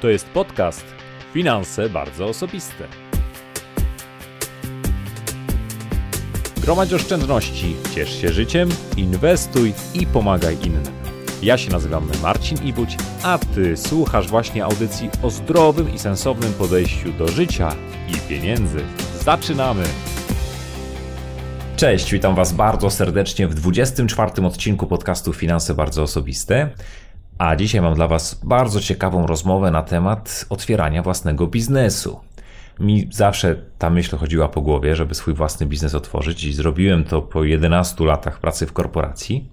To jest podcast Finanse bardzo osobiste. Gromadź oszczędności, ciesz się życiem, inwestuj i pomagaj innym. Ja się nazywam Marcin Ibuć, a Ty słuchasz właśnie audycji o zdrowym i sensownym podejściu do życia i pieniędzy. Zaczynamy! Cześć, witam Was bardzo serdecznie w 24 odcinku podcastu Finanse bardzo osobiste. A dzisiaj mam dla Was bardzo ciekawą rozmowę na temat otwierania własnego biznesu. Mi zawsze ta myśl chodziła po głowie, żeby swój własny biznes otworzyć, i zrobiłem to po 11 latach pracy w korporacji,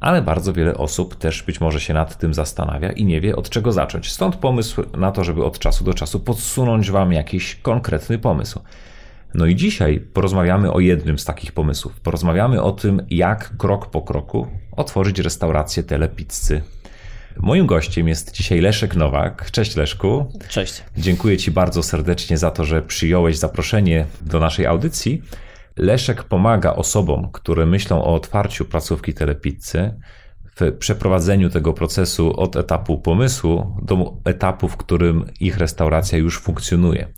ale bardzo wiele osób też być może się nad tym zastanawia i nie wie od czego zacząć. Stąd pomysł na to, żeby od czasu do czasu podsunąć Wam jakiś konkretny pomysł. No i dzisiaj porozmawiamy o jednym z takich pomysłów. Porozmawiamy o tym, jak krok po kroku otworzyć restaurację telepizzy Moim gościem jest dzisiaj Leszek Nowak. Cześć Leszku. Cześć. Dziękuję Ci bardzo serdecznie za to, że przyjąłeś zaproszenie do naszej audycji. Leszek pomaga osobom, które myślą o otwarciu placówki telepizzy w przeprowadzeniu tego procesu od etapu pomysłu do etapu, w którym ich restauracja już funkcjonuje.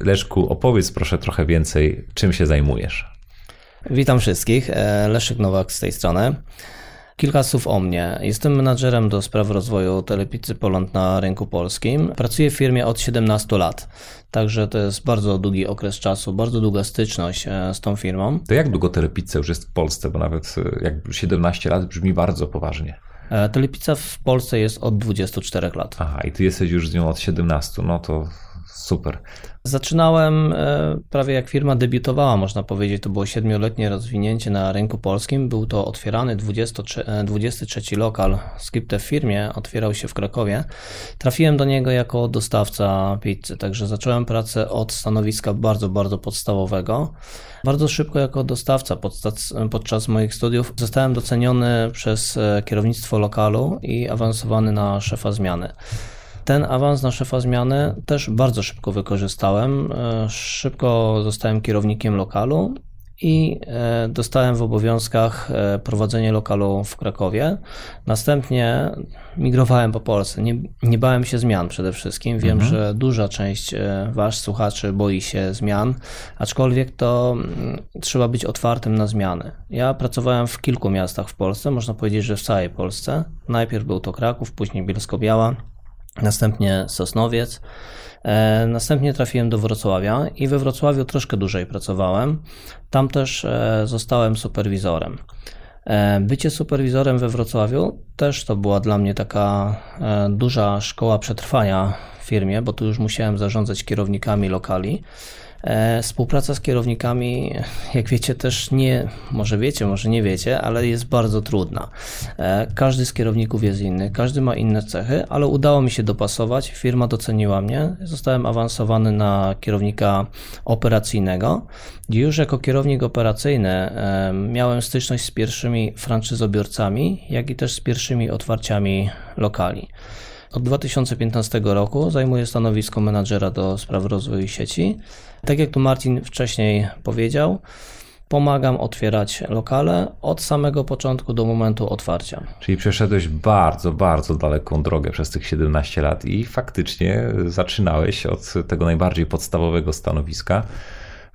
Leszku, opowiedz proszę trochę więcej, czym się zajmujesz. Witam wszystkich. E, Leszek Nowak z tej strony. Kilka słów o mnie. Jestem menadżerem do spraw rozwoju Telepicy Poland na rynku polskim. Pracuję w firmie od 17 lat, także to jest bardzo długi okres czasu, bardzo długa styczność e, z tą firmą. To jak długo Telepizza już jest w Polsce? Bo nawet e, jak 17 lat brzmi bardzo poważnie. E, Telepizza w Polsce jest od 24 lat. Aha, i ty jesteś już z nią od 17, no to super. Zaczynałem e, prawie jak firma debiutowała, można powiedzieć. To było siedmioletnie rozwinięcie na rynku polskim. Był to otwierany 23, 23 e, lokal Skipte w firmie, otwierał się w Krakowie. Trafiłem do niego jako dostawca pizzy, także zacząłem pracę od stanowiska bardzo, bardzo podstawowego. Bardzo szybko jako dostawca podczas, podczas moich studiów zostałem doceniony przez e, kierownictwo lokalu i awansowany na szefa zmiany. Ten awans na szefa zmiany też bardzo szybko wykorzystałem. E, szybko zostałem kierownikiem lokalu i e, dostałem w obowiązkach e, prowadzenie lokalu w Krakowie. Następnie migrowałem po Polsce. Nie, nie bałem się zmian przede wszystkim. Wiem, mhm. że duża część Was, słuchaczy, boi się zmian, aczkolwiek to mm, trzeba być otwartym na zmiany. Ja pracowałem w kilku miastach w Polsce, można powiedzieć, że w całej Polsce. Najpierw był to Kraków, później Bielsko-Biała następnie Sosnowiec. E, następnie trafiłem do Wrocławia i we Wrocławiu troszkę dłużej pracowałem. Tam też e, zostałem superwizorem. E, bycie superwizorem we Wrocławiu też to była dla mnie taka duża szkoła przetrwania w firmie, bo tu już musiałem zarządzać kierownikami lokali. E, współpraca z kierownikami, jak wiecie, też nie, może wiecie, może nie wiecie, ale jest bardzo trudna. E, każdy z kierowników jest inny, każdy ma inne cechy, ale udało mi się dopasować. Firma doceniła mnie. Zostałem awansowany na kierownika operacyjnego. Już jako kierownik operacyjny e, miałem styczność z pierwszymi franczyzobiorcami, jak i też z pierwszymi otwarciami lokali. Od 2015 roku zajmuję stanowisko menadżera do spraw rozwoju sieci. Tak jak tu Marcin wcześniej powiedział, pomagam otwierać lokale od samego początku do momentu otwarcia. Czyli przeszedłeś bardzo, bardzo daleką drogę przez tych 17 lat i faktycznie zaczynałeś od tego najbardziej podstawowego stanowiska.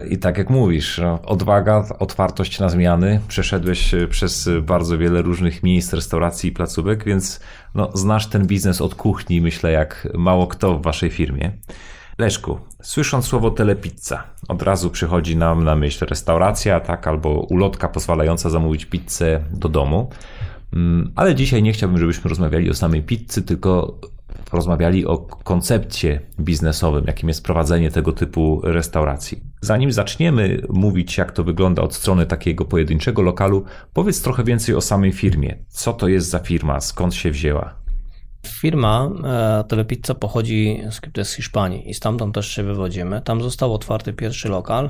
I tak jak mówisz, no, odwaga, otwartość na zmiany, przeszedłeś przez bardzo wiele różnych miejsc, restauracji i placówek, więc no, znasz ten biznes od kuchni, myślę, jak mało kto w waszej firmie. Leszku, słysząc słowo telepizza, od razu przychodzi nam na myśl restauracja, tak, albo ulotka pozwalająca zamówić pizzę do domu. Mm, ale dzisiaj nie chciałbym, żebyśmy rozmawiali o samej pizzy, tylko rozmawiali o koncepcie biznesowym, jakim jest prowadzenie tego typu restauracji. Zanim zaczniemy mówić, jak to wygląda od strony takiego pojedynczego lokalu, powiedz trochę więcej o samej firmie. Co to jest za firma, skąd się wzięła? Firma e, Telepizza pochodzi z Hiszpanii i stamtąd też się wywodzimy. Tam został otwarty pierwszy lokal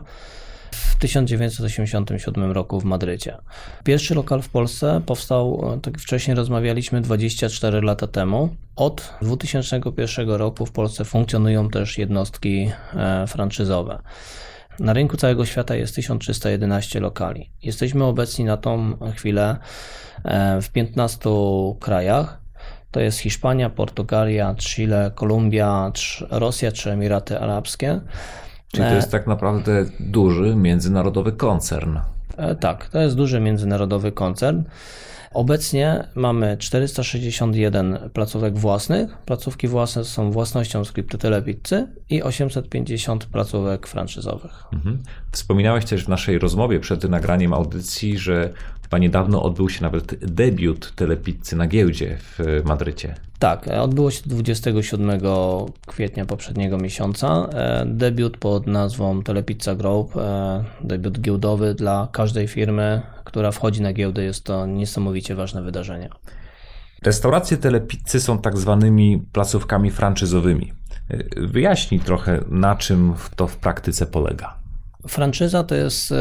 w 1987 roku w Madrycie. Pierwszy lokal w Polsce powstał, e, tak jak wcześniej rozmawialiśmy, 24 lata temu. Od 2001 roku w Polsce funkcjonują też jednostki e, franczyzowe. Na rynku całego świata jest 1311 lokali. Jesteśmy obecni na tą chwilę w 15 krajach. To jest Hiszpania, Portugalia, Chile, Kolumbia, Rosja czy Emiraty Arabskie. Czyli to jest tak naprawdę duży międzynarodowy koncern. E, tak, to jest duży międzynarodowy koncern. Obecnie mamy 461 placówek własnych. Placówki własne są własnością Skrypty Telepizzy i 850 placówek franczyzowych. Mhm. Wspominałeś też w naszej rozmowie przed nagraniem audycji, że Chyba niedawno odbył się nawet debiut Telepizzy na giełdzie w Madrycie. Tak, odbyło się 27 kwietnia poprzedniego miesiąca. E, debiut pod nazwą Telepizza Group, e, debiut giełdowy dla każdej firmy, która wchodzi na giełdę. Jest to niesamowicie ważne wydarzenie. Restauracje Telepizzy są tak zwanymi placówkami franczyzowymi. E, wyjaśnij trochę, na czym to w praktyce polega. Franczyza to jest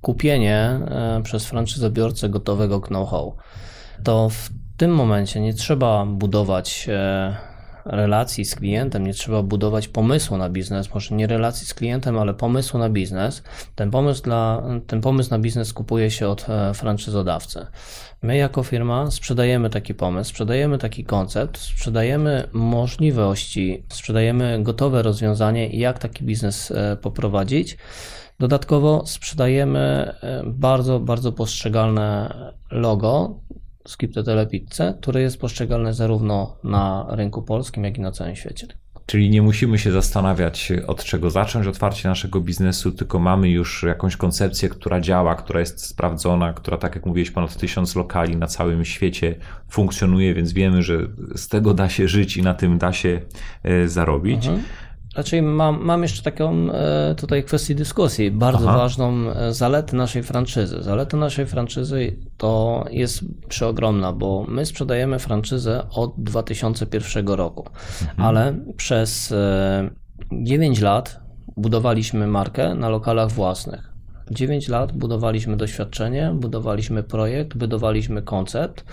kupienie e, przez franczyzobiorcę gotowego know-how, to w tym momencie nie trzeba budować e, relacji z klientem, nie trzeba budować pomysłu na biznes, może nie relacji z klientem, ale pomysłu na biznes. Ten pomysł, dla, ten pomysł na biznes kupuje się od e, franczyzodawcy. My jako firma sprzedajemy taki pomysł, sprzedajemy taki koncept, sprzedajemy możliwości, sprzedajemy gotowe rozwiązanie, jak taki biznes poprowadzić. Dodatkowo sprzedajemy e, bardzo, bardzo postrzegalne logo Skipte Telepizze, które jest postrzegalne zarówno na rynku polskim, jak i na całym świecie. Czyli nie musimy się zastanawiać, od czego zacząć otwarcie naszego biznesu, tylko mamy już jakąś koncepcję, która działa, która jest sprawdzona, która, tak jak mówiłeś, ponad tysiąc lokali na całym świecie funkcjonuje, więc wiemy, że z tego da się żyć i na tym da się e, zarobić. Mhm. Raczej mam, mam jeszcze taką e, tutaj kwestię dyskusji. Bardzo Aha. ważną e, zaletę naszej franczyzy. Zaleta naszej franczyzy to jest przeogromna, bo my sprzedajemy franczyzę od 2001 roku, mhm. ale przez 9 e, lat budowaliśmy markę na lokalach własnych. 9 lat budowaliśmy doświadczenie, budowaliśmy projekt, budowaliśmy koncept,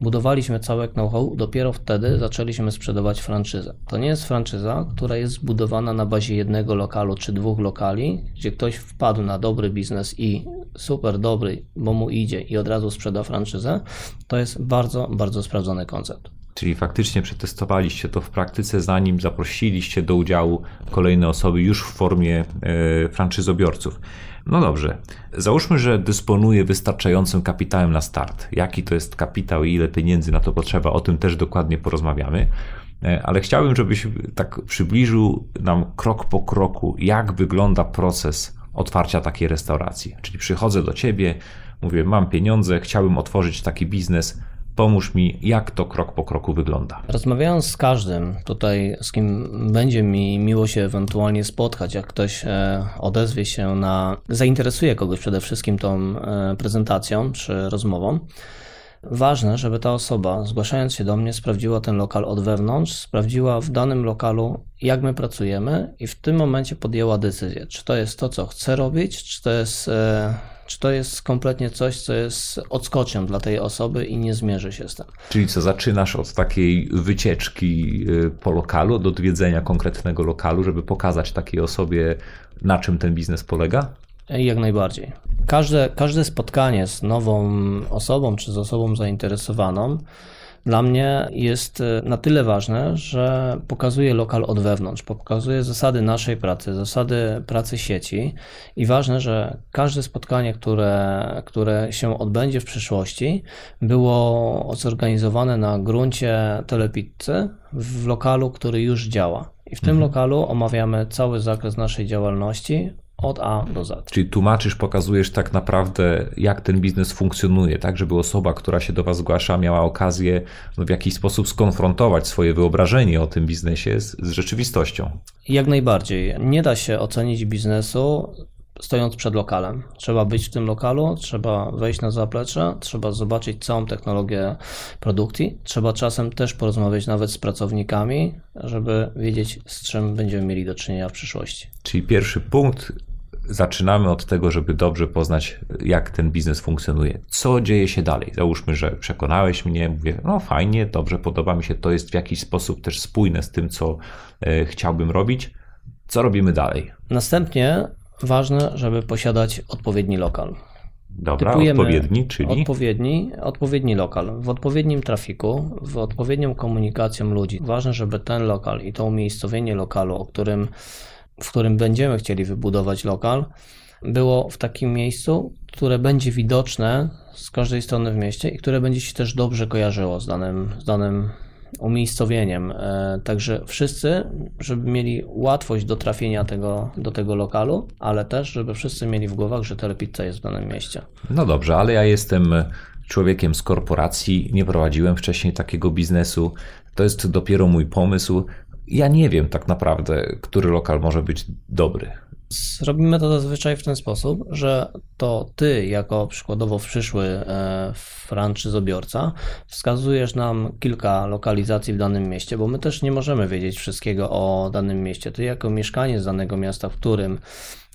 budowaliśmy całe know-how, dopiero wtedy zaczęliśmy sprzedawać franczyzę. To nie jest franczyza, która jest zbudowana na bazie jednego lokalu czy dwóch lokali, gdzie ktoś wpadł na dobry biznes i super dobry, bo mu idzie i od razu sprzeda franczyzę. To jest bardzo, bardzo sprawdzony koncept. Czyli faktycznie przetestowaliście to w praktyce, zanim zaprosiliście do udziału kolejne osoby już w formie e, franczyzobiorców. No dobrze, załóżmy, że dysponuje wystarczającym kapitałem na start. Jaki to jest kapitał i ile pieniędzy na to potrzeba, o tym też dokładnie porozmawiamy. E, ale chciałbym, żebyś tak przybliżył nam krok po kroku, jak wygląda proces otwarcia takiej restauracji. Czyli przychodzę do ciebie, mówię, mam pieniądze, chciałbym otworzyć taki biznes Pomóż mi, jak to krok po kroku wygląda. Rozmawiając z każdym tutaj, z kim będzie mi miło się ewentualnie spotkać, jak ktoś e, odezwie się na, zainteresuje kogoś przede wszystkim tą e, prezentacją czy rozmową, Ważne, żeby ta osoba, zgłaszając się do mnie, sprawdziła ten lokal od wewnątrz, sprawdziła w danym lokalu, jak my pracujemy i w tym momencie podjęła decyzję, czy to jest to, co chce robić, czy to jest e, czy to jest kompletnie coś, co jest odskocznią dla tej osoby i nie zmierzy się z tym. Czyli co, zaczynasz od takiej wycieczki y, po lokalu, od odwiedzenia konkretnego lokalu, żeby pokazać takiej osobie, na czym ten biznes polega? Jak najbardziej. Każde, każde spotkanie z nową osobą czy z osobą zainteresowaną dla mnie jest e, na tyle ważne, że pokazuje lokal od wewnątrz, pokazuje zasady naszej pracy, zasady pracy sieci i ważne, że każde spotkanie, które, które się odbędzie w przyszłości, było zorganizowane na gruncie telepizzy w lokalu, który już działa. I w tym mhm. lokalu omawiamy cały zakres naszej działalności, od A do Z. Czyli tłumaczysz, pokazujesz tak naprawdę, jak ten biznes funkcjonuje, tak, żeby osoba, która się do Was zgłasza, miała okazję w jakiś sposób skonfrontować swoje wyobrażenie o tym biznesie z, z rzeczywistością. Jak najbardziej. Nie da się ocenić biznesu stojąc przed lokalem. Trzeba być w tym lokalu, trzeba wejść na zaplecze, trzeba zobaczyć całą technologię produkcji. Trzeba czasem też porozmawiać nawet z pracownikami, żeby wiedzieć, z czym będziemy mieli do czynienia w przyszłości. Czyli pierwszy punkt zaczynamy od tego, żeby dobrze poznać, jak ten biznes funkcjonuje. Co dzieje się dalej? Załóżmy, że przekonałeś mnie, mówię, no fajnie, dobrze, podoba mi się, to jest w jakiś sposób też spójne z tym, co e, chciałbym robić. Co robimy dalej? Następnie ważne, żeby posiadać odpowiedni lokal. Dobra, typujemy odpowiedni, czyli? Odpowiedni, odpowiedni lokal. W odpowiednim trafiku, w odpowiednią komunikacją ludzi. Ważne, żeby ten lokal i to umiejscowienie lokalu, o którym, w którym będziemy chcieli wybudować lokal, było w takim miejscu, które będzie widoczne z każdej strony w mieście i które będzie się też dobrze kojarzyło z danym, z danym umiejscowieniem. E, także wszyscy, żeby mieli łatwość do trafienia tego, do tego lokalu, ale też, żeby wszyscy mieli w głowach, że telepizza jest w danym mieście. No dobrze, ale ja jestem człowiekiem z korporacji, nie prowadziłem wcześniej takiego biznesu. To jest dopiero mój pomysł. Ja nie wiem tak naprawdę, który lokal może być dobry. Robimy to zazwyczaj w ten sposób, że to ty, jako przykładowo przyszły e, franczyzobiorca, wskazujesz nam kilka lokalizacji w danym mieście, bo my też nie możemy wiedzieć wszystkiego o danym mieście. Ty, jako mieszkaniec danego miasta, w którym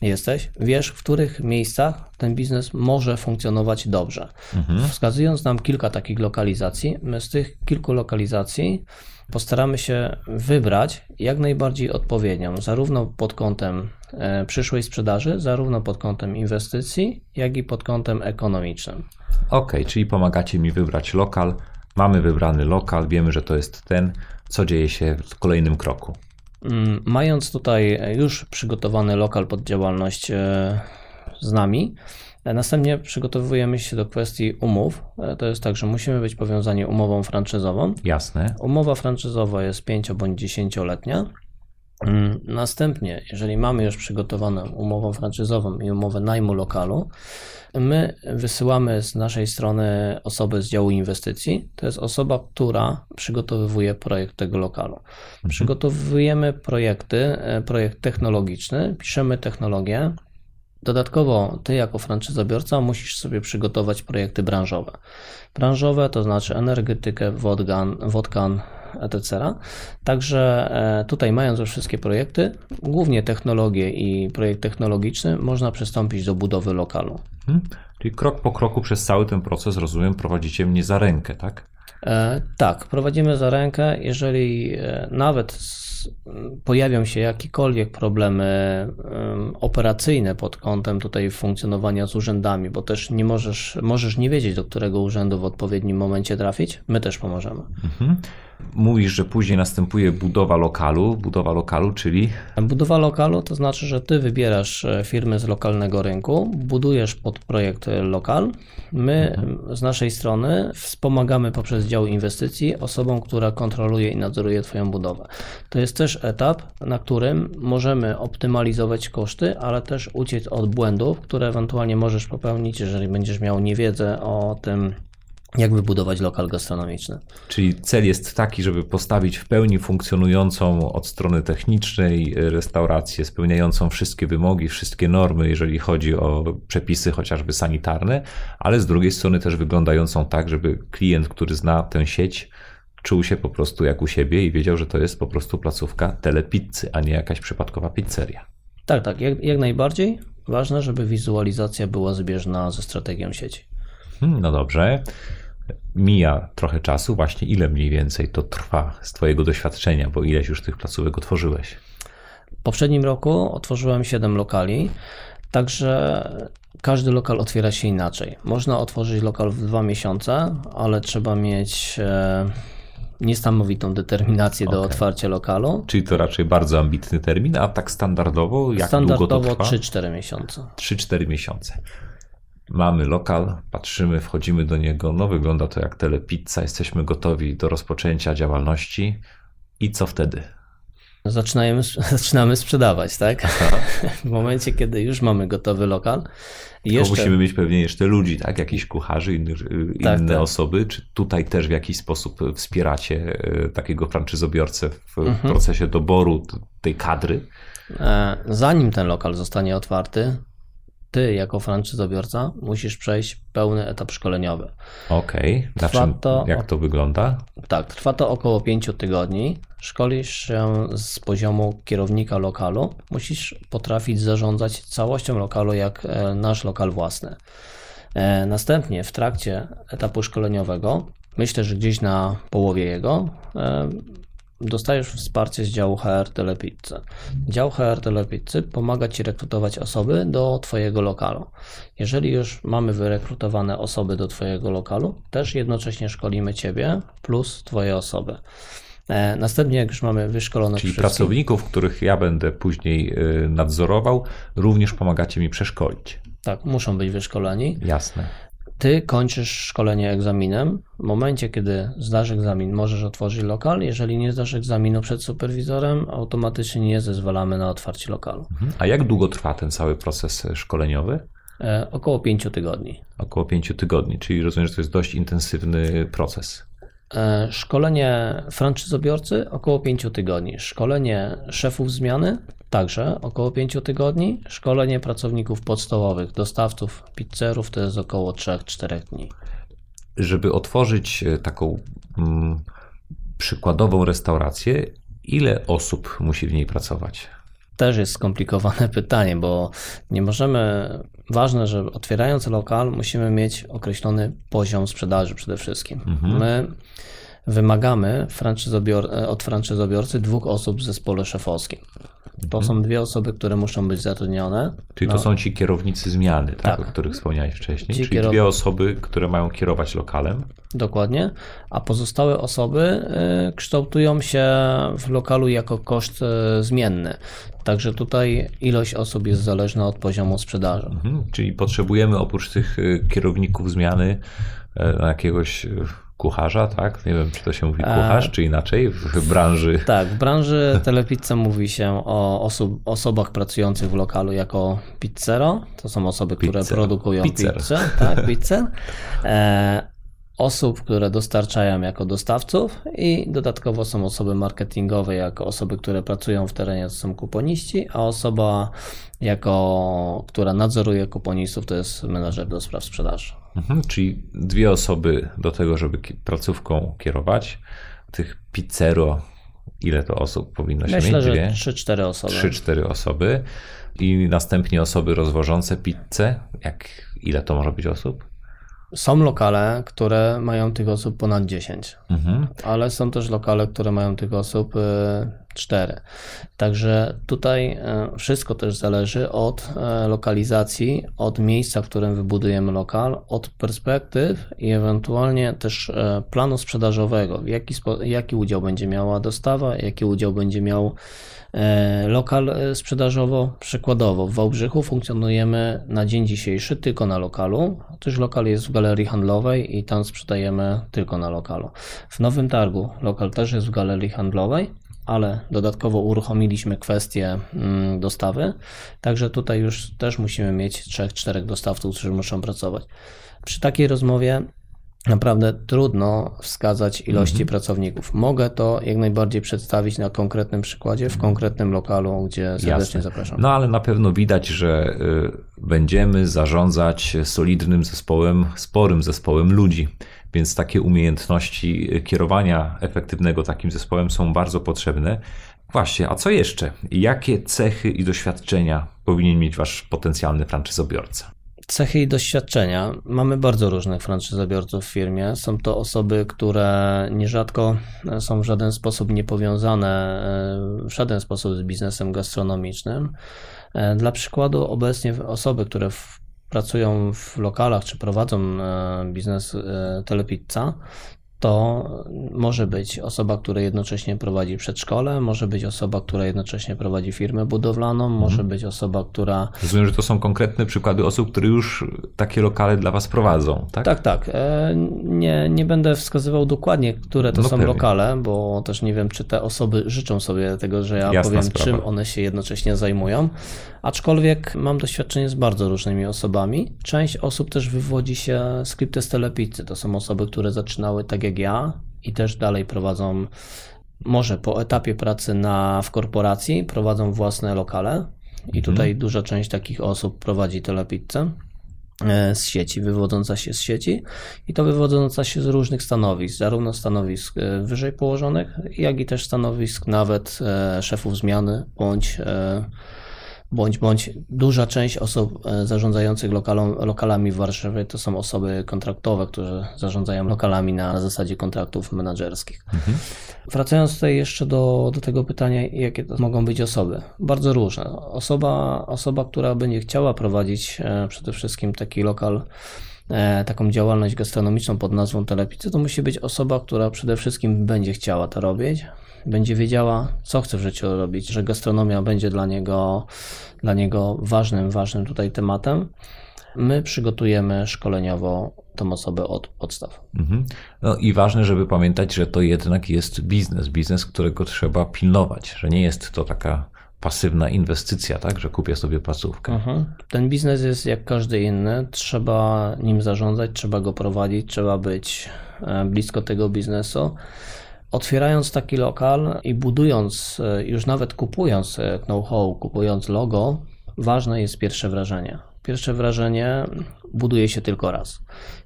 jesteś, wiesz, w których miejscach ten biznes może funkcjonować dobrze. Mhm. Wskazując nam kilka takich lokalizacji, my z tych kilku lokalizacji postaramy się wybrać jak najbardziej odpowiednią, zarówno pod kątem e, przyszłej sprzedaży, zarówno pod kątem inwestycji, jak i pod kątem ekonomicznym. Ok, czyli pomagacie mi wybrać lokal. Mamy wybrany lokal, wiemy, że to jest ten. Co dzieje się w kolejnym kroku? Mm, mając tutaj już przygotowany lokal pod działalność e, z nami, następnie przygotowujemy się do kwestii umów. E, to jest tak, że musimy być powiązani umową franczyzową. Jasne. Umowa franczyzowa jest 5 bądź 10-letnia. Mm, następnie, jeżeli mamy już przygotowaną umowę franczyzową i umowę najmu lokalu, my wysyłamy z naszej strony osobę z działu inwestycji. To jest osoba, która przygotowuje projekt tego lokalu. Mhm. Przygotowujemy projekty, e, projekt technologiczny, piszemy technologię. Dodatkowo, ty jako franczyzobiorca musisz sobie przygotować projekty branżowe. Branżowe to znaczy energetykę, wodgan, wodkan, etc. Także e, tutaj mając już wszystkie projekty, głównie technologie i projekt technologiczny, można przystąpić do budowy lokalu. Hmm. Czyli krok po kroku przez cały ten proces, rozumiem, prowadzicie mnie za rękę, tak? E, tak, prowadzimy za rękę. Jeżeli e, nawet pojawią się jakiekolwiek problemy operacyjne pod kątem tutaj funkcjonowania z urzędami, bo też nie możesz, możesz nie wiedzieć, do którego urzędu w odpowiednim momencie trafić, my też pomożemy. Mhm. Mówisz, że później następuje budowa lokalu. Budowa lokalu, czyli? Budowa lokalu to znaczy, że ty wybierasz e, firmy z lokalnego rynku, budujesz pod projekt lokal. My mhm. z naszej strony wspomagamy poprzez dział inwestycji osobą, która kontroluje i nadzoruje Twoją budowę. To jest też etap, na którym możemy optymalizować koszty, ale też uciec od błędów, które ewentualnie możesz popełnić, jeżeli będziesz miał niewiedzę o tym, jak wybudować lokal gastronomiczny. Czyli cel jest taki, żeby postawić w pełni funkcjonującą od strony technicznej restaurację, spełniającą wszystkie wymogi, wszystkie normy, jeżeli chodzi o przepisy chociażby sanitarne, ale z drugiej strony też wyglądającą tak, żeby klient, który zna tę sieć, czuł się po prostu jak u siebie i wiedział, że to jest po prostu placówka telepizzy, a nie jakaś przypadkowa pizzeria. Tak, tak, jak, jak najbardziej. Ważne, żeby wizualizacja była zbieżna ze strategią sieci. Hmm, no dobrze mija trochę czasu, właśnie ile mniej więcej to trwa z Twojego doświadczenia, bo ileś już tych placówek otworzyłeś? W poprzednim roku otworzyłem 7 lokali, także każdy lokal otwiera się inaczej. Można otworzyć lokal w dwa miesiące, ale trzeba mieć e, niesamowitą determinację okay. do otwarcia lokalu. Czyli to raczej bardzo ambitny termin, a tak standardowo jak standardowo długo to trwa? 3-4 miesiące. 3-4 miesiące. Mamy lokal, patrzymy, wchodzimy do niego. No, wygląda to jak telepizza. Jesteśmy gotowi do rozpoczęcia działalności. I co wtedy? Zaczynamy, zaczynamy sprzedawać, tak? W momencie, kiedy już mamy gotowy lokal. Jeszcze... musimy mieć pewnie jeszcze ludzi, tak? Jakichś kucharzy, innych, tak, inne tak. osoby. Czy tutaj też w jakiś sposób wspieracie e, takiego franczyzobiorcę w mhm. procesie doboru tej kadry? E, zanim ten lokal zostanie otwarty, ty jako franczyzobiorca musisz przejść pełny etap szkoleniowy. Okej, okay. to, jak to wygląda? Tak, trwa to około 5 tygodni. Szkolisz się z poziomu kierownika lokalu. Musisz potrafić zarządzać całością lokalu jak e, nasz lokal własny. E, następnie w trakcie etapu szkoleniowego, myślę, że gdzieś na połowie jego, e, dostajesz wsparcie z działu HR Telepizzy. Dział HR Telepizzy pomaga Ci rekrutować osoby do Twojego lokalu. Jeżeli już mamy wyrekrutowane osoby do Twojego lokalu, też jednocześnie szkolimy Ciebie plus Twoje osoby. E, następnie, jak już mamy wyszkolone Czyli pracowników, których ja będę później y, nadzorował, również pomagacie mi przeszkolić. Tak, muszą być wyszkoleni. Jasne. Ty kończysz szkolenie egzaminem. W momencie, kiedy zdasz egzamin, możesz otworzyć lokal. Jeżeli nie zdasz egzaminu przed superwizorem, automatycznie nie zezwalamy na otwarcie lokalu. Mhm. A jak długo trwa ten cały proces szkoleniowy? E, około 5 tygodni. Około 5 tygodni, czyli rozumiem, że to jest dość intensywny proces. E, szkolenie franczyzobiorcy około 5 tygodni. Szkolenie szefów zmiany także około 5 tygodni. Szkolenie pracowników podstawowych, dostawców, pizzerów to jest około 3-4 dni. Żeby otworzyć e, taką mm, przykładową restaurację, ile osób musi w niej pracować? Też jest skomplikowane pytanie, bo nie możemy. Ważne, że otwierając lokal, musimy mieć określony poziom sprzedaży przede wszystkim. Mhm. My wymagamy franczyzobior, od franczyzobiorcy dwóch osób w zespole szefowskim. To mhm. są dwie osoby, które muszą być zatrudnione. Czyli to no. są ci kierownicy zmiany, tak, tak. o których wspomniałeś wcześniej. Ci Czyli kierow... dwie osoby, które mają kierować lokalem. Dokładnie, a pozostałe osoby y, kształtują się w lokalu jako koszt y, zmienny. Także tutaj ilość osób jest zależna od poziomu sprzedaży. Mhm. Czyli potrzebujemy oprócz tych y, kierowników zmiany jakiegoś kucharza, tak? Nie wiem, czy to się mówi kucharz, A... czy inaczej w branży. Tak, w branży telepizza mówi się o osób, osobach pracujących w lokalu jako pizzero. To są osoby, które produkują Pizzer. pizzę. Tak, pizzę. E, osób, które dostarczają jako dostawców i dodatkowo są osoby marketingowe jako osoby, które pracują w terenie, to są kuponiści, a osoba jako, która nadzoruje kuponistów to jest menedżer do spraw sprzedaży. Mhm, czyli dwie osoby do tego, żeby placówką kierować. Tych pizzero, ile to osób powinno się Myślę, mieć? Myślę, że 3-4 osoby. 3-4 osoby. I następnie osoby rozwożące pizzę. Jak, ile to może być osób? Są lokale, które mają tych osób ponad 10, mhm. ale są też lokale, które mają tych osób 4. Y, Także tutaj y, wszystko też zależy od y, lokalizacji, od miejsca, w którym wybudujemy lokal, od perspektyw i ewentualnie też planu sprzedażowego. Jaki, jaki udział będzie miała dostawa, jaki udział będzie miał E, lokal e, sprzedażowo. Przykładowo w Wałbrzychu funkcjonujemy na dzień dzisiejszy tylko na lokalu, też lokal jest w galerii handlowej i tam sprzedajemy tylko na lokalu. W Nowym Targu lokal też jest w galerii handlowej, ale dodatkowo uruchomiliśmy kwestię mm, dostawy, także tutaj już też musimy mieć 3-4 dostawców, którzy muszą pracować. Przy takiej rozmowie naprawdę trudno wskazać ilości mhm. pracowników. Mogę to jak najbardziej przedstawić na konkretnym przykładzie, w konkretnym lokalu, gdzie serdecznie Jasne. zapraszam. No ale na pewno widać, że y, będziemy zarządzać solidnym zespołem, sporym zespołem ludzi. Więc takie umiejętności kierowania efektywnego takim zespołem są bardzo potrzebne. Właśnie, a co jeszcze? Jakie cechy i doświadczenia powinien mieć wasz potencjalny franczyzobiorca? Cechy i doświadczenia. Mamy bardzo różnych franczyzobiorców w firmie. Są to osoby, które nierzadko są w żaden sposób niepowiązane w żaden sposób z biznesem gastronomicznym. Dla przykładu, obecnie osoby, które w, pracują w lokalach czy prowadzą e, biznes e, telepizza, to może być osoba, która jednocześnie prowadzi przedszkole, może być osoba, która jednocześnie prowadzi firmę budowlaną, mhm. może być osoba, która. Rozumiem, że to są konkretne przykłady osób, które już takie lokale dla Was prowadzą, tak? Tak, tak. E, nie, nie będę wskazywał dokładnie, które to no są pewnie. lokale, bo też nie wiem, czy te osoby życzą sobie tego, że ja Jasna powiem, sprawa. czym one się jednocześnie zajmują. Aczkolwiek mam doświadczenie z bardzo różnymi osobami. Część osób też wywodzi się z Cryptes Telepicy. To są osoby, które zaczynały tak jak ja i też dalej prowadzą, może po etapie pracy na, w korporacji, prowadzą własne lokale. I mhm. tutaj duża część takich osób prowadzi telepizzę e, z sieci, wywodząca się z sieci i to wywodząca się z różnych stanowisk, zarówno stanowisk e, wyżej położonych, jak i też stanowisk nawet e, szefów zmiany bądź bądź bądź duża część osób e, zarządzających lokalom, lokalami w Warszawie to są osoby kontraktowe, które zarządzają lokalami na zasadzie kontraktów menedżerskich. Mhm. Wracając tutaj jeszcze do, do tego pytania, jakie to mogą być osoby? Bardzo różne. Osoba, osoba która będzie chciała prowadzić e, przede wszystkim taki lokal E, taką działalność gastronomiczną pod nazwą Telepicy, to musi być osoba, która przede wszystkim będzie chciała to robić, będzie wiedziała, co chce w życiu robić, że gastronomia będzie dla niego, dla niego ważnym, ważnym tutaj tematem. My przygotujemy szkoleniowo tą osobę od podstaw. Mhm. No i ważne, żeby pamiętać, że to jednak jest biznes, biznes, którego trzeba pilnować, że nie jest to taka pasywna inwestycja, tak, że kupię sobie placówkę. Mhm. Ten biznes jest jak każdy inny, trzeba nim zarządzać, trzeba go prowadzić, trzeba być e, blisko tego biznesu. Otwierając taki lokal i budując, e, już nawet kupując e, know-how, kupując logo, ważne jest pierwsze wrażenie. Pierwsze wrażenie buduje się tylko raz.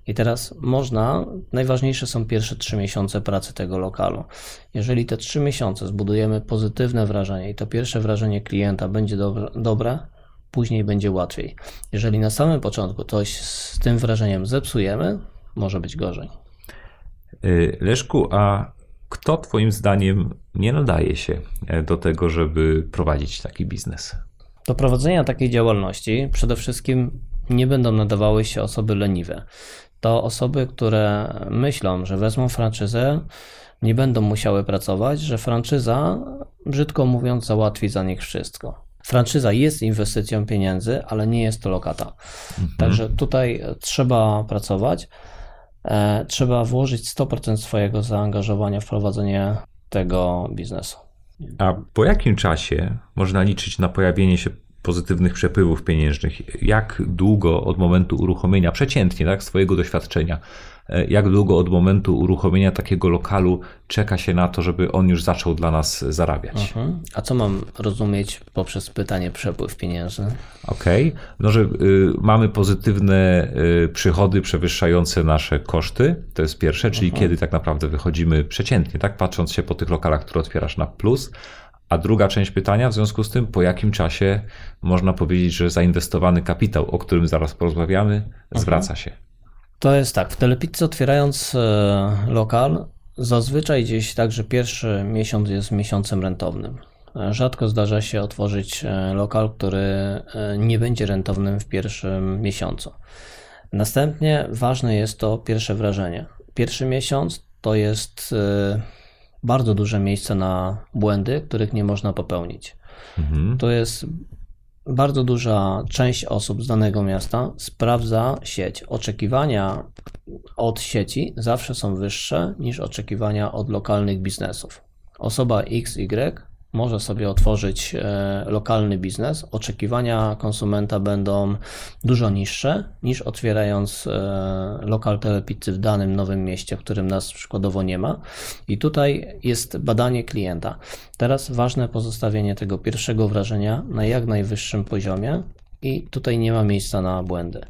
I teraz można, najważniejsze są pierwsze trzy miesiące pracy tego lokalu. Jeżeli te trzy miesiące zbudujemy pozytywne wrażenie i to pierwsze wrażenie klienta będzie dobre, później będzie łatwiej. Jeżeli na samym początku coś z tym wrażeniem zepsujemy, może być gorzej. Y, Leszku, a kto Twoim zdaniem nie nadaje się e, do tego, żeby prowadzić taki biznes? Do prowadzenia takiej działalności przede wszystkim nie będą nadawały się osoby leniwe. To osoby, które myślą, że wezmą franczyzę, nie będą musiały pracować, że franczyza, brzydko mówiąc, załatwi za nich wszystko. Franczyza jest inwestycją pieniędzy, ale nie jest to lokata. Mhm. Także tutaj trzeba pracować. E, trzeba włożyć 100% swojego zaangażowania w prowadzenie tego biznesu. A po jakim czasie można liczyć na pojawienie się pozytywnych przepływów pieniężnych? Jak długo od momentu uruchomienia, przeciętnie, tak, swojego doświadczenia, jak długo od momentu uruchomienia takiego lokalu czeka się na to, żeby on już zaczął dla nas zarabiać? Mhm. A co mam rozumieć poprzez pytanie przepływ pieniężny? Okej, okay. no że y, mamy pozytywne y, przychody przewyższające nasze koszty, to jest pierwsze, czyli mhm. kiedy tak naprawdę wychodzimy przeciętnie, tak, patrząc się po tych lokalach, które otwierasz na plus, a druga część pytania, w związku z tym, po jakim czasie można powiedzieć, że zainwestowany kapitał, o którym zaraz porozmawiamy, zwraca się? To jest tak, w Telepizzy otwierając e, lokal, zazwyczaj gdzieś tak, że pierwszy miesiąc jest miesiącem rentownym. E, rzadko zdarza się otworzyć e, lokal, który nie będzie rentownym w pierwszym miesiącu. Następnie ważne jest to pierwsze wrażenie. Pierwszy miesiąc to jest bardzo duże miejsce na błędy, których nie można popełnić. Mhm. To jest bardzo duża część osób z danego miasta sprawdza sieć. Oczekiwania od sieci zawsze są wyższe niż oczekiwania od lokalnych biznesów. Osoba XY może sobie otworzyć e, lokalny biznes. Oczekiwania konsumenta będą dużo niższe niż otwierając e, lokal telepizzy w danym nowym mieście, w którym nas przykładowo nie ma. I tutaj jest badanie klienta. Teraz ważne pozostawienie tego pierwszego wrażenia na jak najwyższym poziomie i tutaj nie ma miejsca na błędy.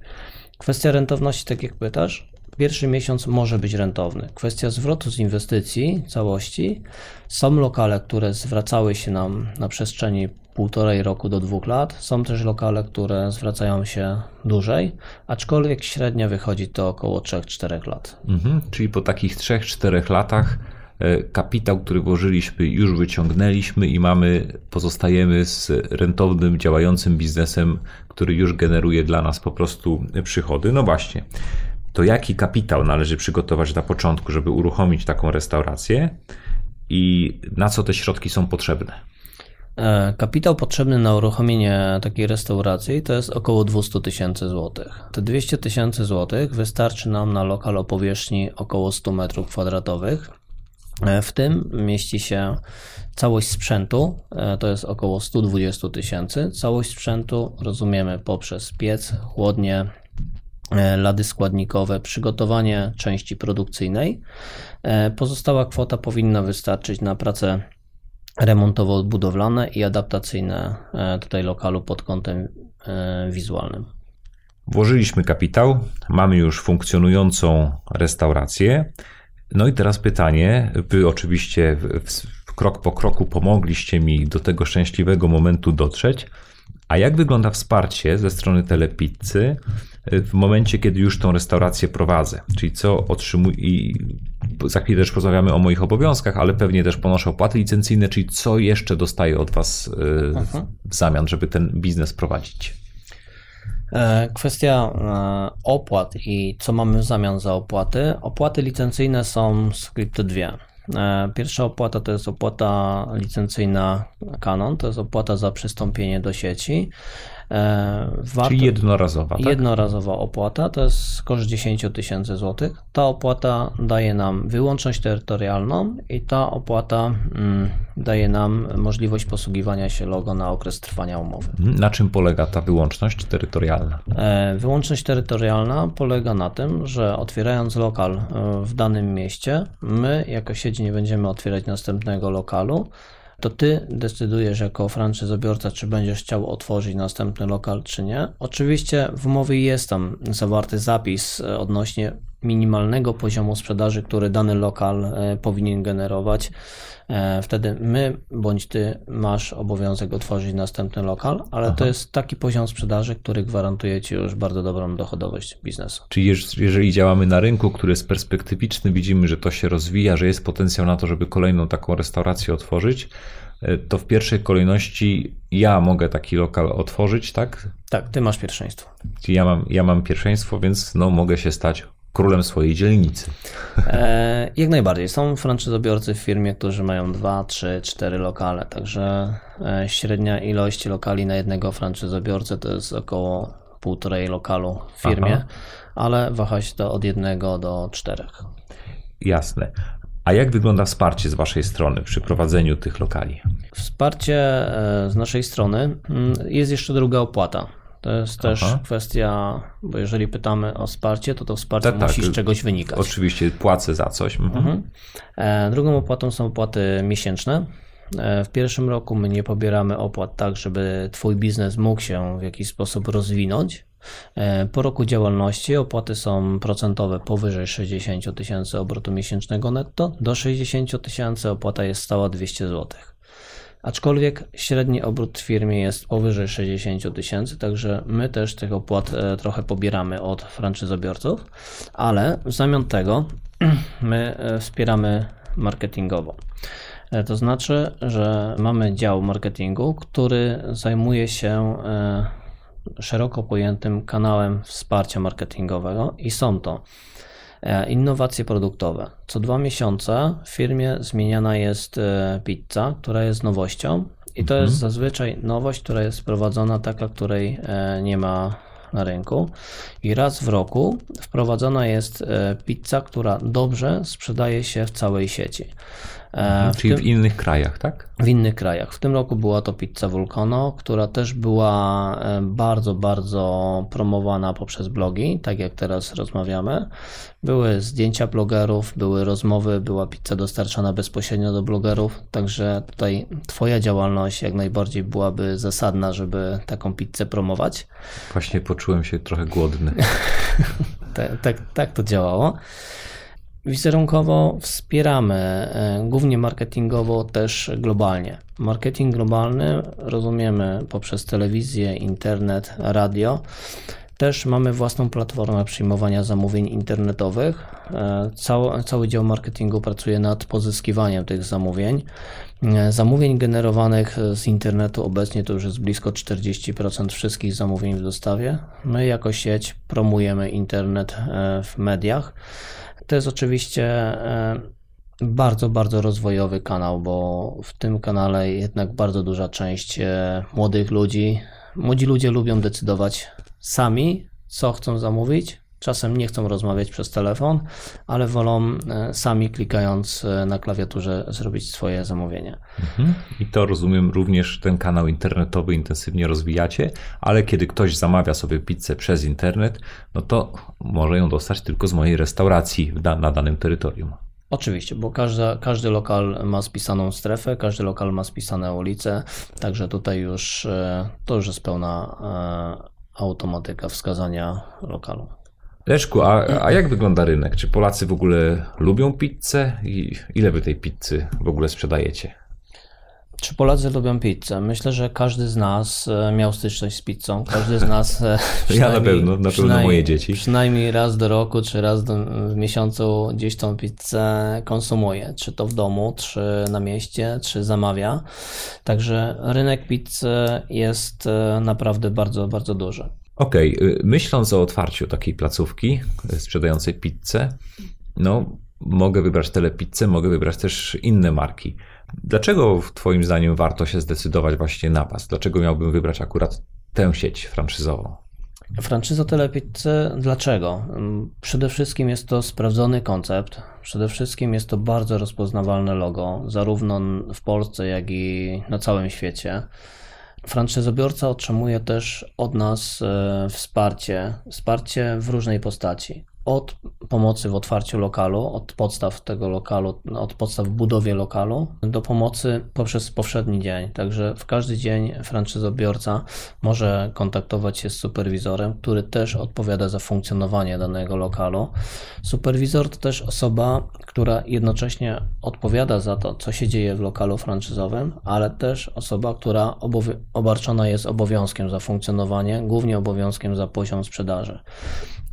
Kwestia rentowności, tak jak pytasz, Pierwszy miesiąc może być rentowny. Kwestia zwrotu z inwestycji całości. Są lokale, które zwracały się nam na przestrzeni półtorej roku do dwóch lat. Są też lokale, które zwracają się dłużej, aczkolwiek średnia wychodzi to około 3-4 lat. Mhm, czyli po takich 3-4 latach e, kapitał, który włożyliśmy, już wyciągnęliśmy i mamy, pozostajemy z rentownym, działającym biznesem, który już generuje dla nas po prostu przychody. No właśnie to jaki kapitał należy przygotować na początku, żeby uruchomić taką restaurację i na co te środki są potrzebne? E, kapitał potrzebny na uruchomienie takiej restauracji to jest około 200 tysięcy złotych. Te 200 tysięcy złotych wystarczy nam na lokal o powierzchni około 100 metrów kwadratowych. E, w tym mieści się całość sprzętu, e, to jest około 120 tysięcy. Całość sprzętu rozumiemy poprzez piec, chłodnie, lady składnikowe, przygotowanie części produkcyjnej. E, pozostała kwota powinna wystarczyć na prace remontowo-budowlane i adaptacyjne e, tutaj lokalu pod kątem wizualnym. Włożyliśmy kapitał, mamy już funkcjonującą restaurację. No i teraz pytanie, wy oczywiście krok po kroku pomogliście mi do tego szczęśliwego momentu dotrzeć, A jak wygląda wsparcie ze strony Telepizzy w momencie, kiedy już tą restaurację prowadzę? Czyli co otrzymuję i za chwilę też porozmawiamy o moich obowiązkach, ale pewnie też ponoszę opłaty licencyjne, czyli co jeszcze dostaję od Was mhm. w zamian, żeby ten biznes prowadzić? E, kwestia e, opłat i co mamy w zamian za opłaty. Opłaty licencyjne są skrypty dwie. E, pierwsza opłata to jest opłata licencyjna Canon, to jest opłata za przystąpienie do sieci. E, Czyli jednorazowa. Tak? Jednorazowa opłata to jest koszt 10 tysięcy złotych. Ta opłata daje nam wyłączność terytorialną i ta opłata mm, daje nam możliwość posługiwania się logo na okres trwania umowy. Na czym polega ta wyłączność terytorialna? E, wyłączność terytorialna polega na tym, że otwierając lokal e, w danym mieście, my jako sieć nie będziemy otwierać następnego lokalu to ty decydujesz jako franczyzobiorca, czy będziesz chciał otworzyć następny lokal, czy nie. Oczywiście w umowie jest tam zawarty zapis e, odnośnie minimalnego poziomu sprzedaży, który dany lokal e, powinien generować. E, wtedy my bądź ty masz obowiązek otworzyć następny lokal, ale Aha. to jest taki poziom sprzedaży, który gwarantuje ci już bardzo dobrą dochodowość biznesu. Czyli jeżeli działamy na rynku, który jest perspektywiczny, widzimy, że to się rozwija, że jest potencjał na to, żeby kolejną taką restaurację otworzyć, e, to w pierwszej kolejności ja mogę taki lokal otworzyć, tak? Tak, ty masz pierwszeństwo. Ja mam, ja mam pierwszeństwo, więc no, mogę się stać królem swojej dzielnicy. E, jak najbardziej. Są franczyzobiorcy w firmie, którzy mają 2, 3, 4 lokale, także e, średnia ilość lokali na jednego franczyzobiorcę to jest około półtorej lokalu w firmie, Aha. ale waha się to od jednego do czterech. Jasne. A jak wygląda wsparcie z Waszej strony przy prowadzeniu tych lokali? Wsparcie e, z naszej strony mm, jest jeszcze druga opłata. To jest też Aha. kwestia, bo jeżeli pytamy o wsparcie, to to wsparcie tak, musi tak. z czegoś wynikać. Oczywiście płacę za coś. Mhm. Mhm. E, drugą opłatą są opłaty miesięczne. E, w pierwszym roku my nie pobieramy opłat tak, żeby Twój biznes mógł się w jakiś sposób rozwinąć. E, po roku działalności opłaty są procentowe powyżej 60 tysięcy obrotu miesięcznego netto. Do 60 tysięcy opłata jest stała 200 złotych. Aczkolwiek średni obrót w firmie jest powyżej 60 tysięcy, także my też tych opłat e, trochę pobieramy od franczyzobiorców, ale w zamian tego my e, wspieramy marketingowo. E, to znaczy, że mamy dział marketingu, który zajmuje się szeroko pojętym kanałem wsparcia marketingowego i są to innowacje produktowe. Co dwa miesiące w firmie zmieniana jest e, pizza, która jest nowością i to mhm. jest zazwyczaj nowość, która jest wprowadzona taka, której e, nie ma na rynku. I raz w roku wprowadzona jest pizza, która dobrze sprzedaje się w całej sieci. Mhm, w czyli tym, w innych krajach, tak? W innych krajach. W tym roku była to pizza Vulcano, która też była e, bardzo, bardzo promowana poprzez blogi, tak jak teraz rozmawiamy. Były zdjęcia blogerów, były rozmowy, była pizza dostarczana bezpośrednio do blogerów, także tutaj Twoja działalność jak najbardziej byłaby zasadna, żeby taką pizzę promować. Właśnie poczułem się trochę głodny. tak, tak, tak to działało. Wizerunkowo wspieramy, e, głównie marketingowo też globalnie. Marketing globalny rozumiemy poprzez telewizję, internet, radio. Też mamy własną platformę przyjmowania zamówień internetowych. E, cały, cały dział marketingu pracuje nad pozyskiwaniem tych zamówień. E, zamówień generowanych z internetu obecnie to już jest blisko 40% wszystkich zamówień w dostawie. My jako sieć promujemy internet w mediach. To jest oczywiście e, bardzo, bardzo rozwojowy kanał, bo w tym kanale jednak bardzo duża część e, młodych ludzi, młodzi ludzie lubią decydować sami, co chcą zamówić. Czasem nie chcą rozmawiać przez telefon, ale wolą e, sami klikając na klawiaturze zrobić swoje zamówienie. Mhm. I to rozumiem również ten kanał internetowy intensywnie rozwijacie, ale kiedy ktoś zamawia sobie pizzę przez internet, no to może ją dostać tylko z mojej restauracji na danym terytorium. Oczywiście, bo każdy, każdy lokal ma spisaną strefę, każdy lokal ma spisane ulice, także tutaj już e, to już jest pełna e, automatyka wskazania lokalu. Leszku, a, a jak wygląda rynek? Czy Polacy w ogóle lubią pizzę i ile wy tej pizzy w ogóle sprzedajecie? Czy Polacy lubią pizzę? Myślę, że każdy z nas e, miał styczność z pizzą. Każdy z nas. E, ja na pewno, na pewno moje dzieci. Przynajmniej raz do roku, czy raz do, w miesiącu gdzieś tą pizzę konsumuje. Czy to w domu, czy na mieście, czy zamawia. Także rynek pizzy jest e, naprawdę bardzo, bardzo duży. Okej, okay. myśląc o otwarciu takiej placówki sprzedającej pizzę, no mogę wybrać telepizzę, mogę wybrać też inne marki. Dlaczego Twoim zdaniem warto się zdecydować właśnie na Was? Dlaczego miałbym wybrać akurat tę sieć franczyzową? Franczyza Telepizzy, dlaczego? Przede wszystkim jest to sprawdzony koncept, przede wszystkim jest to bardzo rozpoznawalne logo, zarówno w Polsce, jak i na całym świecie. Franczyzobiorca otrzymuje też od nas e, wsparcie, wsparcie w różnej postaci od pomocy w otwarciu lokalu, od podstaw tego lokalu, od podstaw w budowie lokalu, do pomocy poprzez powszedni dzień. Także w każdy dzień franczyzobiorca może kontaktować się z superwizorem, który też odpowiada za funkcjonowanie danego lokalu. Superwizor to też osoba, która jednocześnie odpowiada za to, co się dzieje w lokalu franczyzowym, ale też osoba, która obarczona jest obowiązkiem za funkcjonowanie, głównie obowiązkiem za poziom sprzedaży.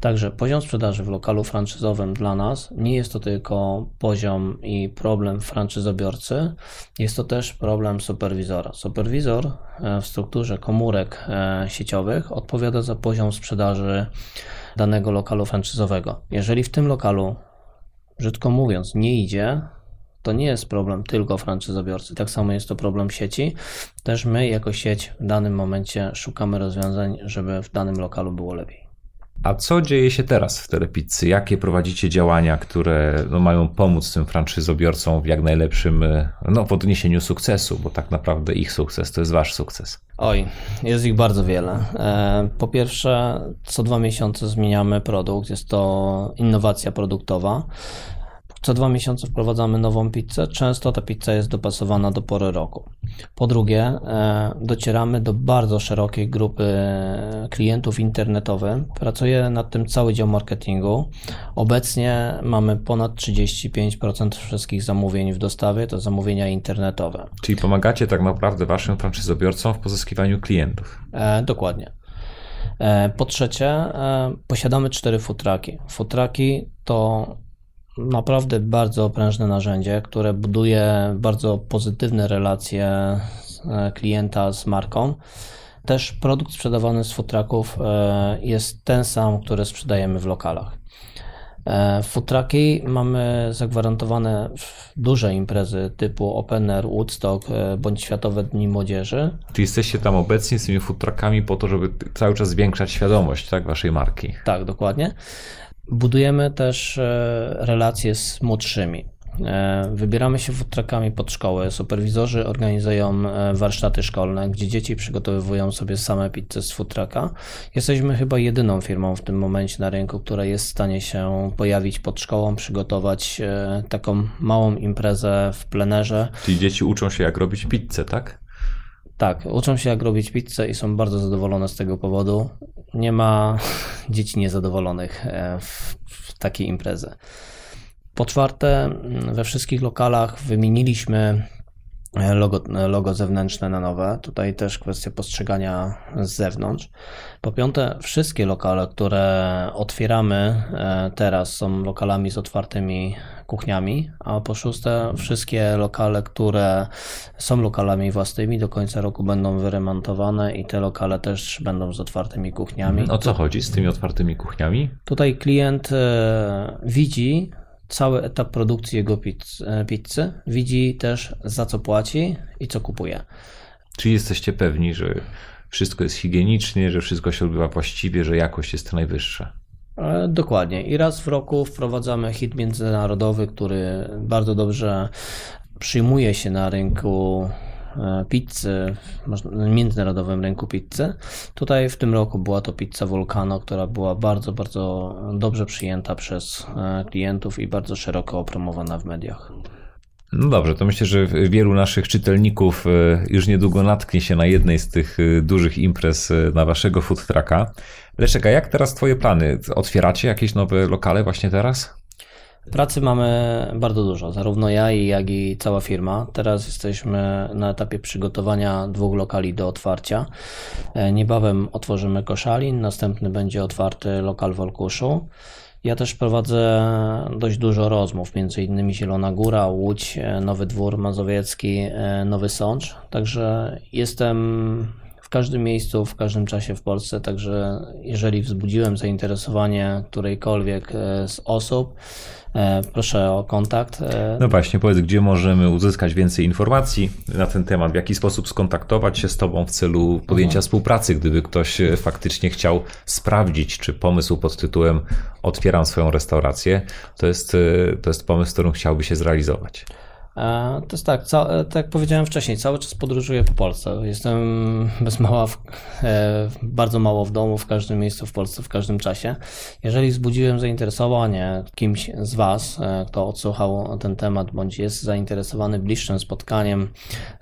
Także poziom sprzedaży w lokalu franczyzowym dla nas nie jest to tylko poziom i problem franczyzobiorcy, jest to też problem superwizora. Superwizor e, w strukturze komórek e, sieciowych odpowiada za poziom sprzedaży danego lokalu franczyzowego. Jeżeli w tym lokalu, brzydko mówiąc, nie idzie, to nie jest problem tylko franczyzobiorcy. Tak samo jest to problem sieci. Też my, jako sieć, w danym momencie szukamy rozwiązań, żeby w danym lokalu było lepiej. A co dzieje się teraz w Telepizzy? Jakie prowadzicie działania, które no, mają pomóc tym franczyzobiorcom w jak najlepszym no, podniesieniu sukcesu, bo tak naprawdę ich sukces to jest wasz sukces? Oj, jest ich bardzo wiele. E, po pierwsze, co dwa miesiące zmieniamy produkt, jest to innowacja produktowa. Co dwa miesiące wprowadzamy nową pizzę. Często ta pizza jest dopasowana do pory roku. Po drugie, e, docieramy do bardzo szerokiej grupy klientów internetowych. Pracuje nad tym cały dział marketingu. Obecnie mamy ponad 35% wszystkich zamówień w dostawie to zamówienia internetowe. Czyli pomagacie tak naprawdę waszym franczyzobiorcom w pozyskiwaniu klientów. E, dokładnie. E, po trzecie, e, posiadamy cztery futraki. Futraki to naprawdę bardzo prężne narzędzie, które buduje bardzo pozytywne relacje e, klienta z marką. Też produkt sprzedawany z futraków e, jest ten sam, który sprzedajemy w lokalach. E, futraki mamy zagwarantowane duże imprezy typu Open Air, Woodstock bądź Światowe Dni Młodzieży. Czy jesteście tam obecni z tymi futrakami po to, żeby cały czas zwiększać świadomość tak, waszej marki? Tak, dokładnie. Budujemy też e, relacje z młodszymi. E, wybieramy się futrakami pod szkołę. Superwizorzy organizują e, warsztaty szkolne, gdzie dzieci przygotowują sobie same pizzę z futraka. Jesteśmy chyba jedyną firmą w tym momencie na rynku, która jest w stanie się pojawić pod szkołą, przygotować taką małą imprezę w plenerze. Czyli dzieci uczą się jak robić pizzę, tak? Tak, uczą się jak robić pizzę i są bardzo zadowolone z tego powodu. Nie ma dzieci niezadowolonych e, w, w takiej imprezy. Po czwarte, we wszystkich lokalach wymieniliśmy logo, logo zewnętrzne na nowe. Tutaj też kwestia postrzegania z zewnątrz. Po piąte, wszystkie lokale, które otwieramy e, teraz są lokalami z otwartymi kuchniami, a po szóste, wszystkie lokale, które są lokalami własnymi do końca roku będą wyremontowane i te lokale też będą z otwartymi kuchniami. O co chodzi z tymi otwartymi kuchniami? Tutaj klient e, widzi cały etap produkcji jego e, pizzy, widzi też za co płaci i co kupuje. Czy jesteście pewni, że wszystko jest higienicznie, że wszystko się odbywa właściwie, że jakość jest najwyższa? E, dokładnie. I raz w roku wprowadzamy hit międzynarodowy, który bardzo dobrze przyjmuje się na rynku E, pizzy, na międzynarodowym rynku pizzy. Tutaj w tym roku była to pizza Volcano, która była bardzo, bardzo dobrze przyjęta przez e, klientów i bardzo szeroko opromowana w mediach. No dobrze, to myślę, że wielu naszych czytelników już niedługo natknie się na jednej z tych dużych imprez na waszego food trucka. Leszek, a jak teraz twoje plany? Otwieracie jakieś nowe lokale właśnie teraz? Pracy mamy bardzo dużo, zarówno ja, jak i cała firma. Teraz jesteśmy na etapie przygotowania dwóch lokali do otwarcia. E, niebawem otworzymy Koszalin, następny będzie otwarty lokal w Olkuszu. Ja też prowadzę dość dużo rozmów, między innymi Zielona Góra, Łódź, e, Nowy Dwór Mazowiecki, e, Nowy Sącz. Także jestem każdym miejscu, w każdym czasie w Polsce. Także jeżeli wzbudziłem zainteresowanie którejkolwiek z osób, E, proszę o kontakt. E, no właśnie, powiedz, gdzie możemy uzyskać więcej informacji na ten temat, w jaki sposób skontaktować się z Tobą w celu podjęcia mhm. współpracy, gdyby ktoś e, faktycznie chciał sprawdzić, czy pomysł pod tytułem Otwieram swoją restaurację, to jest, to jest pomysł, którym chciałby się zrealizować. To jest tak, tak jak powiedziałem wcześniej, cały czas podróżuję po Polsce. Jestem bez mała, w, e, bardzo mało w domu, w każdym miejscu w Polsce, w każdym czasie. Jeżeli wzbudziłem zainteresowanie kimś z Was, e, kto odsłuchał ten temat, bądź jest zainteresowany bliższym spotkaniem,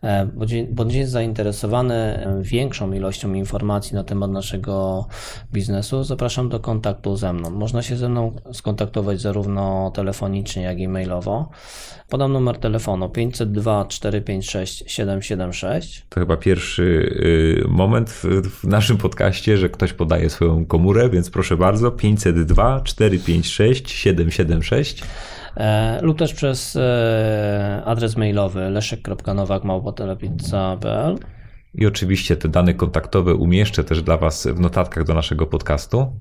e, bądź, bądź jest zainteresowany większą ilością informacji na temat naszego biznesu, zapraszam do kontaktu ze mną. Można się ze mną skontaktować zarówno telefonicznie, jak i mailowo. Podam numer telefonu 502 456 776. To chyba pierwszy y, moment w naszym podcaście, że ktoś podaje swoją komórę, więc proszę bardzo 502 456 776 lub też przez e, adres mailowy leszek.nowak.małpotelepizza.pl i oczywiście te dane kontaktowe umieszczę też dla Was w notatkach do naszego podcastu.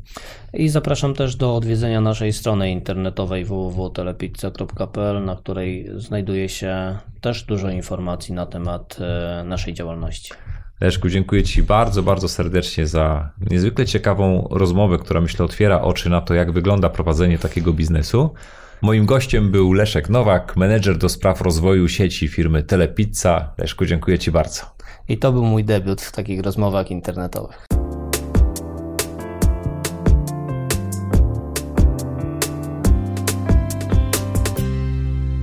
I zapraszam też do odwiedzenia naszej strony internetowej www.telepizza.pl, na której znajduje się też dużo informacji na temat e, naszej działalności. Leszku, dziękuję Ci bardzo, bardzo serdecznie za niezwykle ciekawą rozmowę, która myślę otwiera oczy na to, jak wygląda prowadzenie takiego biznesu. Moim gościem był Leszek Nowak, menedżer do spraw rozwoju sieci firmy Telepizza. Leszku, dziękuję Ci bardzo. I to był mój debiut w takich rozmowach internetowych.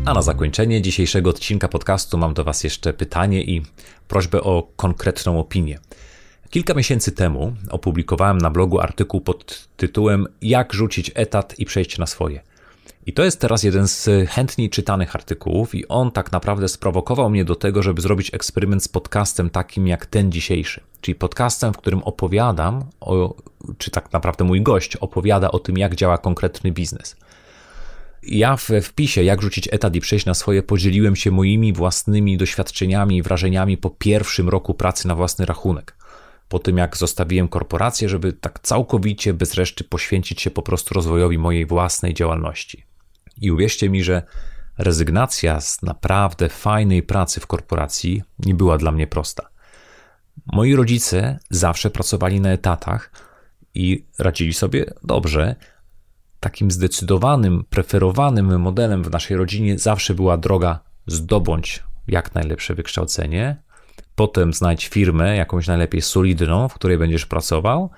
A na zakończenie dzisiejszego odcinka podcastu mam do Was jeszcze pytanie i prośbę o konkretną opinię. Kilka miesięcy temu opublikowałem na blogu artykuł pod tytułem Jak rzucić etat i przejść na swoje. I to jest teraz jeden z chętniej czytanych artykułów, i on tak naprawdę sprowokował mnie do tego, żeby zrobić eksperyment z podcastem takim jak ten dzisiejszy. Czyli podcastem, w którym opowiadam, o, czy tak naprawdę mój gość opowiada o tym, jak działa konkretny biznes. Ja w wpisie, jak rzucić etat i przejść na swoje, podzieliłem się moimi własnymi doświadczeniami i wrażeniami po pierwszym roku pracy na własny rachunek. Po tym, jak zostawiłem korporację, żeby tak całkowicie bez reszty poświęcić się po prostu rozwojowi mojej własnej działalności. I uwierzcie mi, że rezygnacja z naprawdę fajnej pracy w korporacji nie była dla mnie prosta. Moi rodzice zawsze pracowali na etatach i radzili sobie dobrze. Takim zdecydowanym, preferowanym modelem w naszej rodzinie zawsze była droga zdobądź jak najlepsze wykształcenie, potem znajdź firmę, jakąś najlepiej solidną, w której będziesz pracował,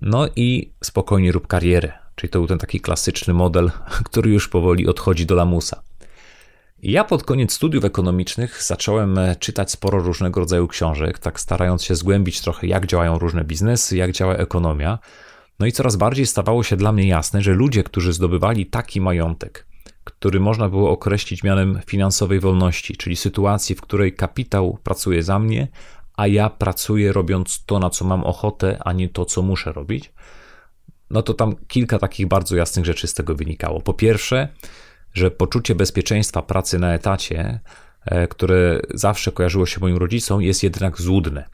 no i spokojnie rób karierę. Czyli to był ten taki klasyczny model, który już powoli odchodzi do lamusa. Ja pod koniec studiów ekonomicznych zacząłem e, czytać sporo różnego rodzaju książek, tak starając się zgłębić trochę, jak działają różne biznesy, jak działa ekonomia. No i coraz bardziej stawało się dla mnie jasne, że ludzie, którzy zdobywali taki majątek, który można było określić mianem finansowej wolności, czyli sytuacji, w której kapitał pracuje za mnie, a ja pracuję robiąc to, na co mam ochotę, a nie to, co muszę robić, no to tam kilka takich bardzo jasnych rzeczy z tego wynikało. Po pierwsze, że poczucie bezpieczeństwa pracy na etacie, e, które zawsze kojarzyło się moim rodzicom, jest jednak złudne,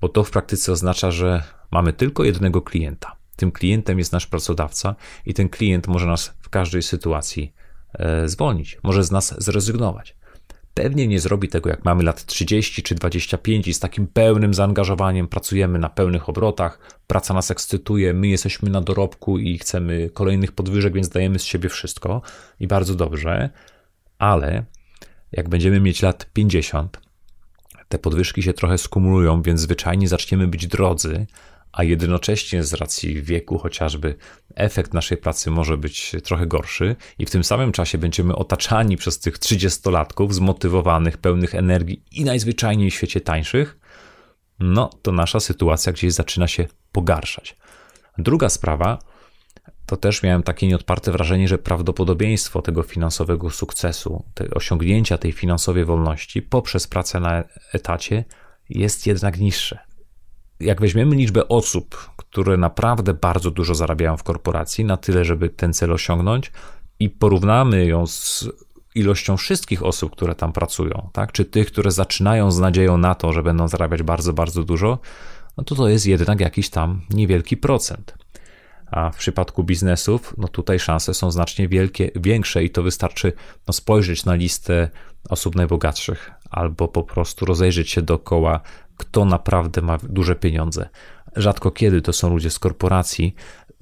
bo to w praktyce oznacza, że mamy tylko jednego klienta. Tym klientem jest nasz pracodawca i ten klient może nas w każdej sytuacji e, zwolnić, może z nas zrezygnować. Pewnie nie zrobi tego, jak mamy lat 30 czy 25 i z takim pełnym zaangażowaniem pracujemy na pełnych obrotach, praca nas ekscytuje, my jesteśmy na dorobku i chcemy kolejnych podwyżek, więc dajemy z siebie wszystko i bardzo dobrze, ale jak będziemy mieć lat 50, te podwyżki się trochę skumulują, więc zwyczajnie zaczniemy być drodzy, a jednocześnie z racji wieku chociażby efekt naszej pracy może być trochę gorszy i w tym samym czasie będziemy otaczani przez tych 30-latków zmotywowanych, pełnych energii i najzwyczajniej w świecie tańszych, no to nasza sytuacja gdzieś zaczyna się pogarszać. Druga sprawa, to też miałem takie nieodparte wrażenie, że prawdopodobieństwo tego finansowego sukcesu, te osiągnięcia tej finansowej wolności poprzez pracę na etacie jest jednak niższe. Jak weźmiemy liczbę osób, które naprawdę bardzo dużo zarabiają w korporacji, na tyle, żeby ten cel osiągnąć, i porównamy ją z ilością wszystkich osób, które tam pracują, tak? czy tych, które zaczynają z nadzieją na to, że będą zarabiać bardzo, bardzo dużo, no to to jest jednak jakiś tam niewielki procent. A w przypadku biznesów, no tutaj szanse są znacznie wielkie, większe i to wystarczy no, spojrzeć na listę osób najbogatszych albo po prostu rozejrzeć się dookoła, kto naprawdę ma duże pieniądze. Rzadko kiedy to są ludzie z korporacji,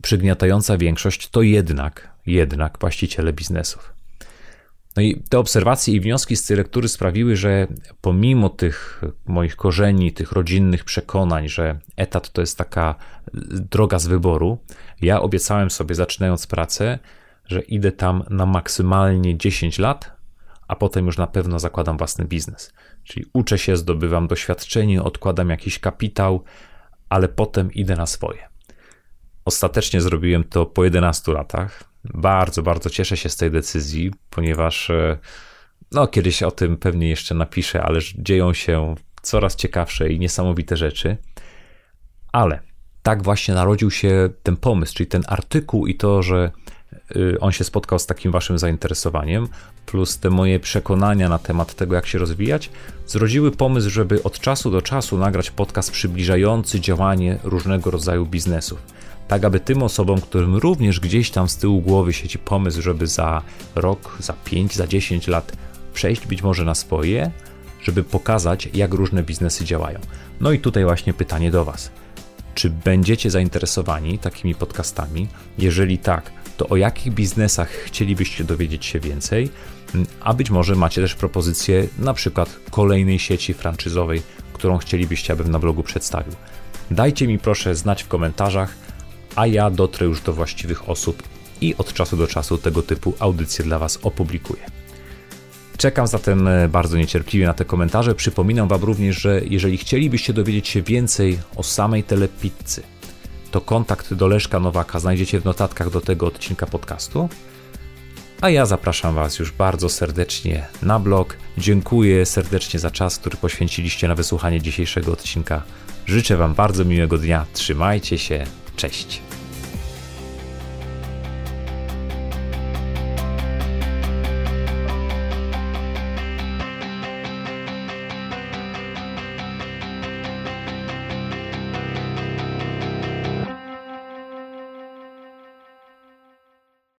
przygniatająca większość to jednak, jednak właściciele biznesów. No i te obserwacje i wnioski z tej lektury sprawiły, że pomimo tych moich korzeni, tych rodzinnych przekonań, że etat to jest taka droga z wyboru, ja obiecałem sobie, zaczynając pracę, że idę tam na maksymalnie 10 lat, a potem już na pewno zakładam własny biznes. Czyli uczę się, zdobywam doświadczenie, odkładam jakiś kapitał, ale potem idę na swoje. Ostatecznie zrobiłem to po 11 latach. Bardzo, bardzo cieszę się z tej decyzji, ponieważ e, no, kiedyś o tym pewnie jeszcze napiszę, ale dzieją się coraz ciekawsze i niesamowite rzeczy. Ale tak właśnie narodził się ten pomysł, czyli ten artykuł i to, że on się spotkał z takim waszym zainteresowaniem, plus te moje przekonania na temat tego, jak się rozwijać, zrodziły pomysł, żeby od czasu do czasu nagrać podcast przybliżający działanie różnego rodzaju biznesów tak aby tym osobom, którym również gdzieś tam z tyłu głowy siedzi pomysł, żeby za rok, za 5, za 10 lat przejść być może na swoje, żeby pokazać, jak różne biznesy działają. No i tutaj właśnie pytanie do Was. Czy będziecie zainteresowani takimi podcastami? Jeżeli tak, to o jakich biznesach chcielibyście dowiedzieć się więcej? A być może macie też propozycję na przykład kolejnej sieci franczyzowej, którą chcielibyście, abym na blogu przedstawił. Dajcie mi proszę znać w komentarzach, a ja dotrę już do właściwych osób i od czasu do czasu tego typu audycje dla Was opublikuję. Czekam zatem e, bardzo niecierpliwie na te komentarze. Przypominam Wam również, że jeżeli chcielibyście dowiedzieć się więcej o samej telepizzy, to kontakt do Leszka Nowaka znajdziecie w notatkach do tego odcinka podcastu. A ja zapraszam Was już bardzo serdecznie na blog. Dziękuję serdecznie za czas, który poświęciliście na wysłuchanie dzisiejszego odcinka. Życzę Wam bardzo miłego dnia. Trzymajcie się. Cześć.